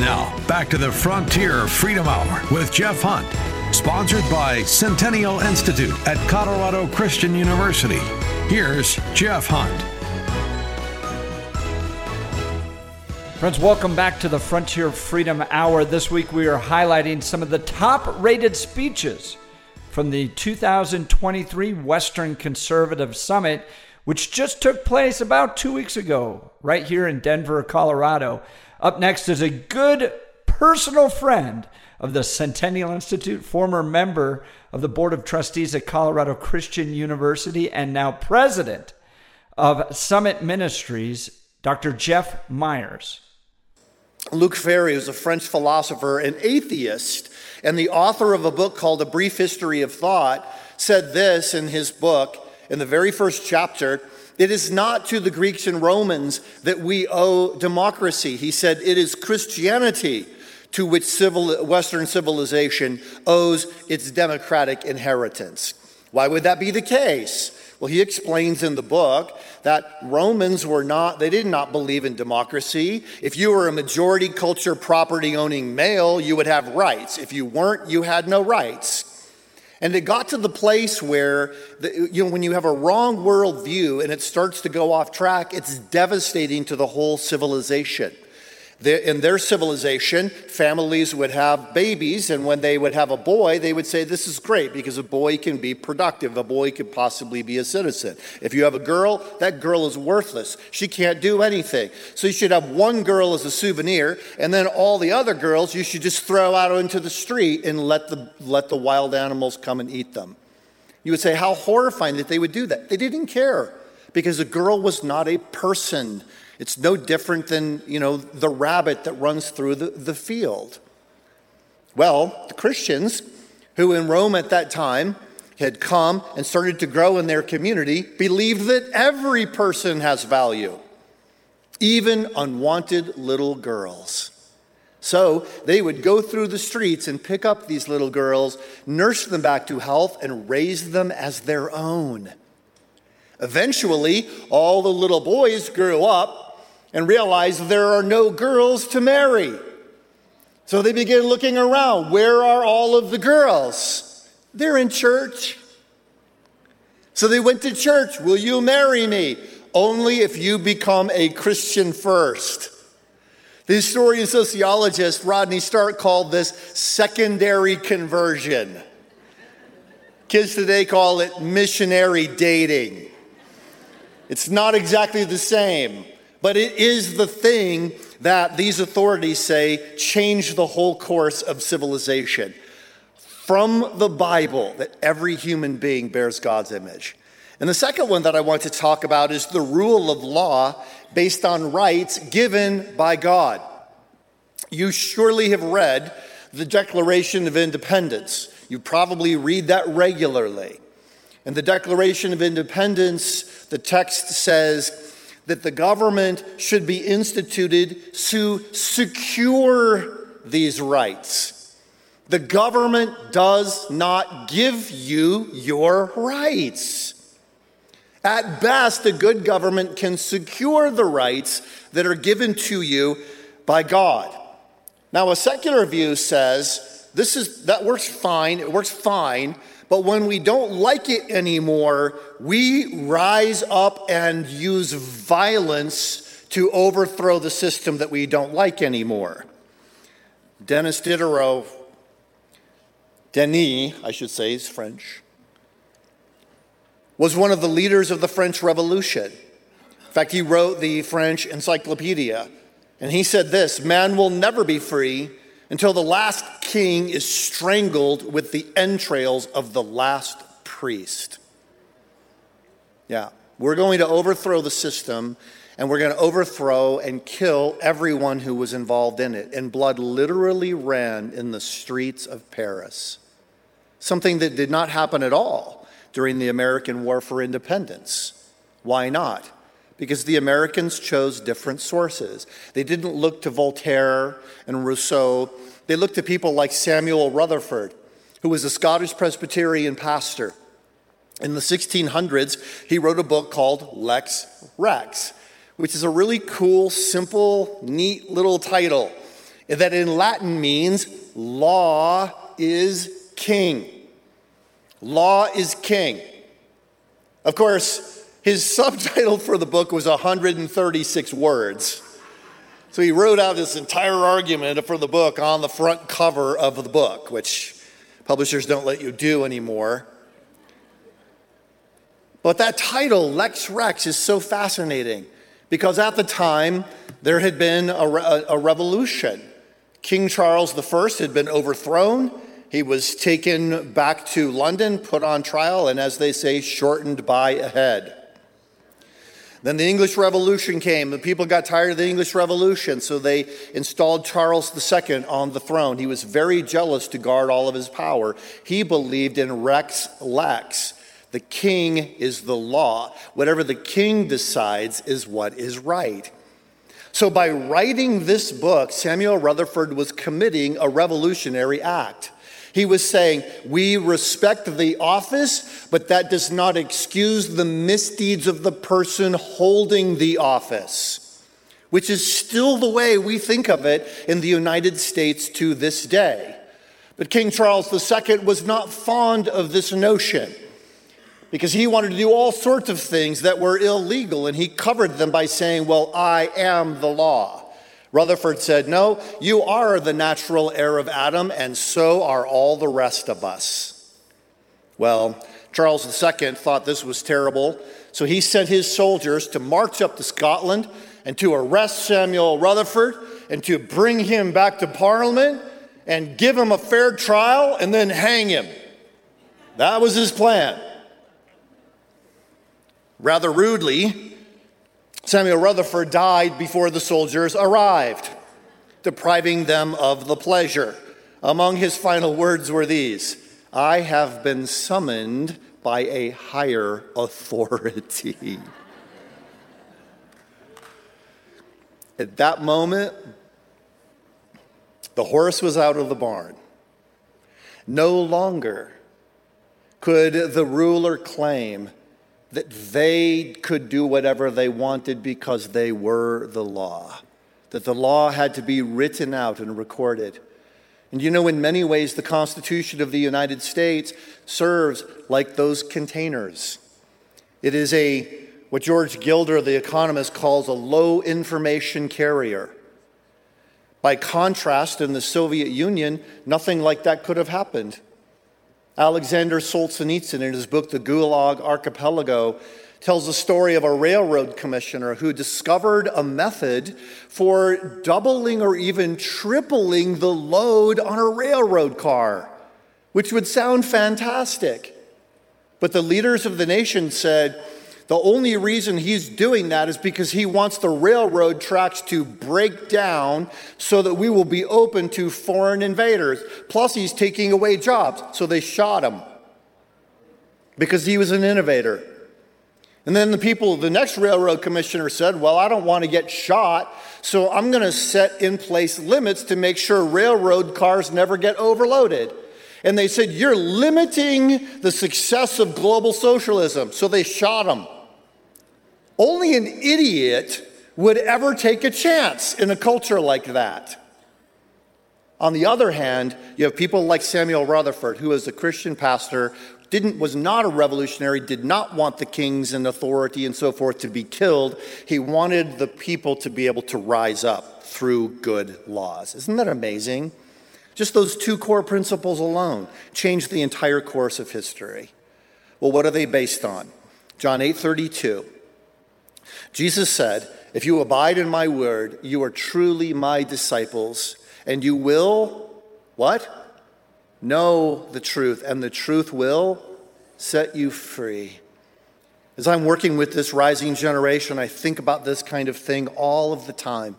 Now, back to the Frontier Freedom Hour with Jeff Hunt, sponsored by Centennial Institute at Colorado Christian University. Here's Jeff Hunt. Friends, welcome back to the Frontier Freedom Hour. This week we are highlighting some of the top rated speeches from the 2023 Western Conservative Summit, which just took place about two weeks ago, right here in Denver, Colorado. Up next is a good personal friend of the Centennial Institute, former member of the Board of Trustees at Colorado Christian University, and now president of Summit Ministries, Dr. Jeff Myers. Luc Ferry is a French philosopher and atheist, and the author of a book called A Brief History of Thought, said this in his book in the very first chapter. It is not to the Greeks and Romans that we owe democracy. He said it is Christianity to which civil, Western civilization owes its democratic inheritance. Why would that be the case? Well, he explains in the book that Romans were not, they did not believe in democracy. If you were a majority culture property owning male, you would have rights. If you weren't, you had no rights. And it got to the place where, the, you know, when you have a wrong worldview and it starts to go off track, it's devastating to the whole civilization in their civilization, families would have babies, and when they would have a boy, they would say, This is great because a boy can be productive. A boy could possibly be a citizen. If you have a girl, that girl is worthless. She can't do anything. So you should have one girl as a souvenir, and then all the other girls you should just throw out into the street and let the, let the wild animals come and eat them. You would say, How horrifying that they would do that. They didn't care because a girl was not a person. It's no different than, you know, the rabbit that runs through the, the field. Well, the Christians who in Rome at that time had come and started to grow in their community believed that every person has value, even unwanted little girls. So they would go through the streets and pick up these little girls, nurse them back to health, and raise them as their own. Eventually, all the little boys grew up and realize there are no girls to marry. So they begin looking around. Where are all of the girls? They're in church. So they went to church. Will you marry me? Only if you become a Christian first. The historian sociologist Rodney Stark called this secondary conversion. Kids today call it missionary dating. It's not exactly the same. But it is the thing that these authorities say changed the whole course of civilization. From the Bible, that every human being bears God's image. And the second one that I want to talk about is the rule of law based on rights given by God. You surely have read the Declaration of Independence. You probably read that regularly. In the Declaration of Independence, the text says, that the government should be instituted to secure these rights. The government does not give you your rights. At best, a good government can secure the rights that are given to you by God. Now, a secular view says this is that works fine, it works fine, but when we don't like it anymore, we rise up and use violence to overthrow the system that we don't like anymore. Denis Diderot, Denis, I should say, is French, was one of the leaders of the French Revolution. In fact, he wrote the French Encyclopedia, and he said this Man will never be free until the last king is strangled with the entrails of the last priest. Yeah, we're going to overthrow the system and we're going to overthrow and kill everyone who was involved in it. And blood literally ran in the streets of Paris. Something that did not happen at all during the American War for Independence. Why not? Because the Americans chose different sources. They didn't look to Voltaire and Rousseau they looked to people like Samuel Rutherford, who was a Scottish Presbyterian pastor. In the 1600s, he wrote a book called Lex Rex, which is a really cool, simple, neat little title. that in Latin means law is king. Law is king. Of course, his subtitle for the book was 136 words. So he wrote out this entire argument for the book on the front cover of the book, which publishers don't let you do anymore. But that title, Lex Rex, is so fascinating because at the time there had been a, a revolution. King Charles I had been overthrown. He was taken back to London, put on trial, and as they say, shortened by a head. Then the English Revolution came. The people got tired of the English Revolution, so they installed Charles II on the throne. He was very jealous to guard all of his power. He believed in Rex Lex. The king is the law. Whatever the king decides is what is right. So, by writing this book, Samuel Rutherford was committing a revolutionary act. He was saying, We respect the office, but that does not excuse the misdeeds of the person holding the office, which is still the way we think of it in the United States to this day. But King Charles II was not fond of this notion because he wanted to do all sorts of things that were illegal, and he covered them by saying, Well, I am the law. Rutherford said, No, you are the natural heir of Adam, and so are all the rest of us. Well, Charles II thought this was terrible, so he sent his soldiers to march up to Scotland and to arrest Samuel Rutherford and to bring him back to Parliament and give him a fair trial and then hang him. That was his plan. Rather rudely, Samuel Rutherford died before the soldiers arrived, depriving them of the pleasure. Among his final words were these I have been summoned by a higher authority. At that moment, the horse was out of the barn. No longer could the ruler claim that they could do whatever they wanted because they were the law, that the law had to be written out and recorded. And you know, in many ways, the Constitution of the United States serves like those containers. It is a, what George Gilder, the economist, calls a low information carrier. By contrast, in the Soviet Union, nothing like that could have happened. Alexander Solzhenitsyn, in his book, The Gulag Archipelago, tells the story of a railroad commissioner who discovered a method for doubling or even tripling the load on a railroad car, which would sound fantastic. But the leaders of the nation said, the only reason he's doing that is because he wants the railroad tracks to break down so that we will be open to foreign invaders. Plus, he's taking away jobs. So they shot him because he was an innovator. And then the people, the next railroad commissioner said, Well, I don't want to get shot, so I'm going to set in place limits to make sure railroad cars never get overloaded. And they said, You're limiting the success of global socialism. So they shot him. Only an idiot would ever take a chance in a culture like that. On the other hand, you have people like Samuel Rutherford, who is a Christian pastor, didn't, was not a revolutionary, did not want the kings and authority and so forth to be killed. He wanted the people to be able to rise up through good laws. Isn't that amazing? Just those two core principles alone changed the entire course of history. Well, what are they based on? John 8 32. Jesus said, If you abide in my word, you are truly my disciples, and you will, what? Know the truth, and the truth will set you free. As I'm working with this rising generation, I think about this kind of thing all of the time.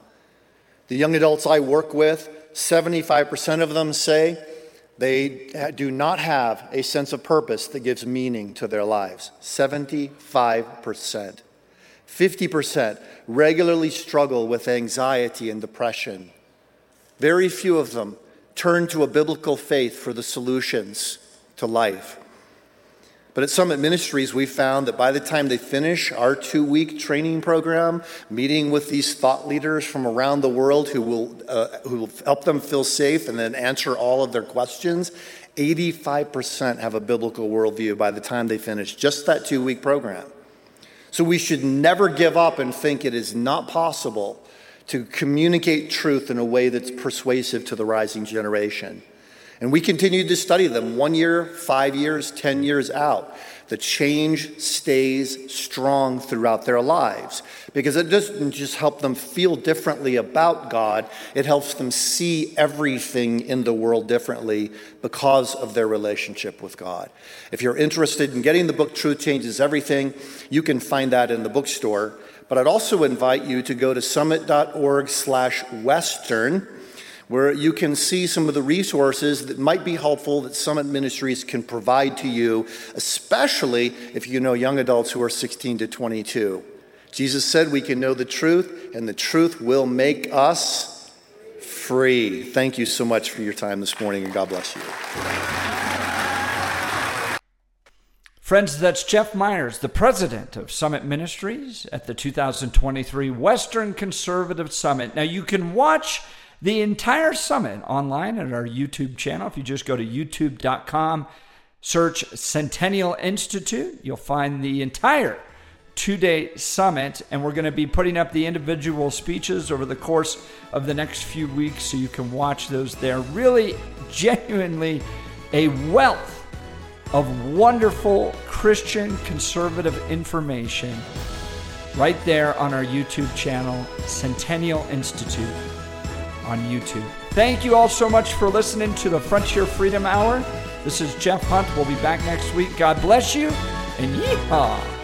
The young adults I work with, 75% of them say they do not have a sense of purpose that gives meaning to their lives. 75%. 50% regularly struggle with anxiety and depression. Very few of them turn to a biblical faith for the solutions to life. But at Summit Ministries, we found that by the time they finish our two week training program, meeting with these thought leaders from around the world who will, uh, who will help them feel safe and then answer all of their questions, 85% have a biblical worldview by the time they finish just that two week program. So we should never give up and think it is not possible to communicate truth in a way that's persuasive to the rising generation. And we continued to study them one year, five years, 10 years out. The change stays strong throughout their lives because it doesn't just help them feel differently about God, it helps them see everything in the world differently because of their relationship with God. If you're interested in getting the book Truth Changes Everything, you can find that in the bookstore. But I'd also invite you to go to summit.org slash western where you can see some of the resources that might be helpful that Summit Ministries can provide to you, especially if you know young adults who are 16 to 22. Jesus said we can know the truth, and the truth will make us free. Thank you so much for your time this morning, and God bless you. Friends, that's Jeff Myers, the president of Summit Ministries at the 2023 Western Conservative Summit. Now, you can watch the entire summit online at our YouTube channel. If you just go to youtube.com, search Centennial Institute, you'll find the entire two day summit. And we're going to be putting up the individual speeches over the course of the next few weeks so you can watch those there. Really, genuinely, a wealth of wonderful Christian conservative information right there on our YouTube channel, Centennial Institute on YouTube. Thank you all so much for listening to the Frontier Freedom Hour. This is Jeff Hunt. We'll be back next week. God bless you and yeehaw.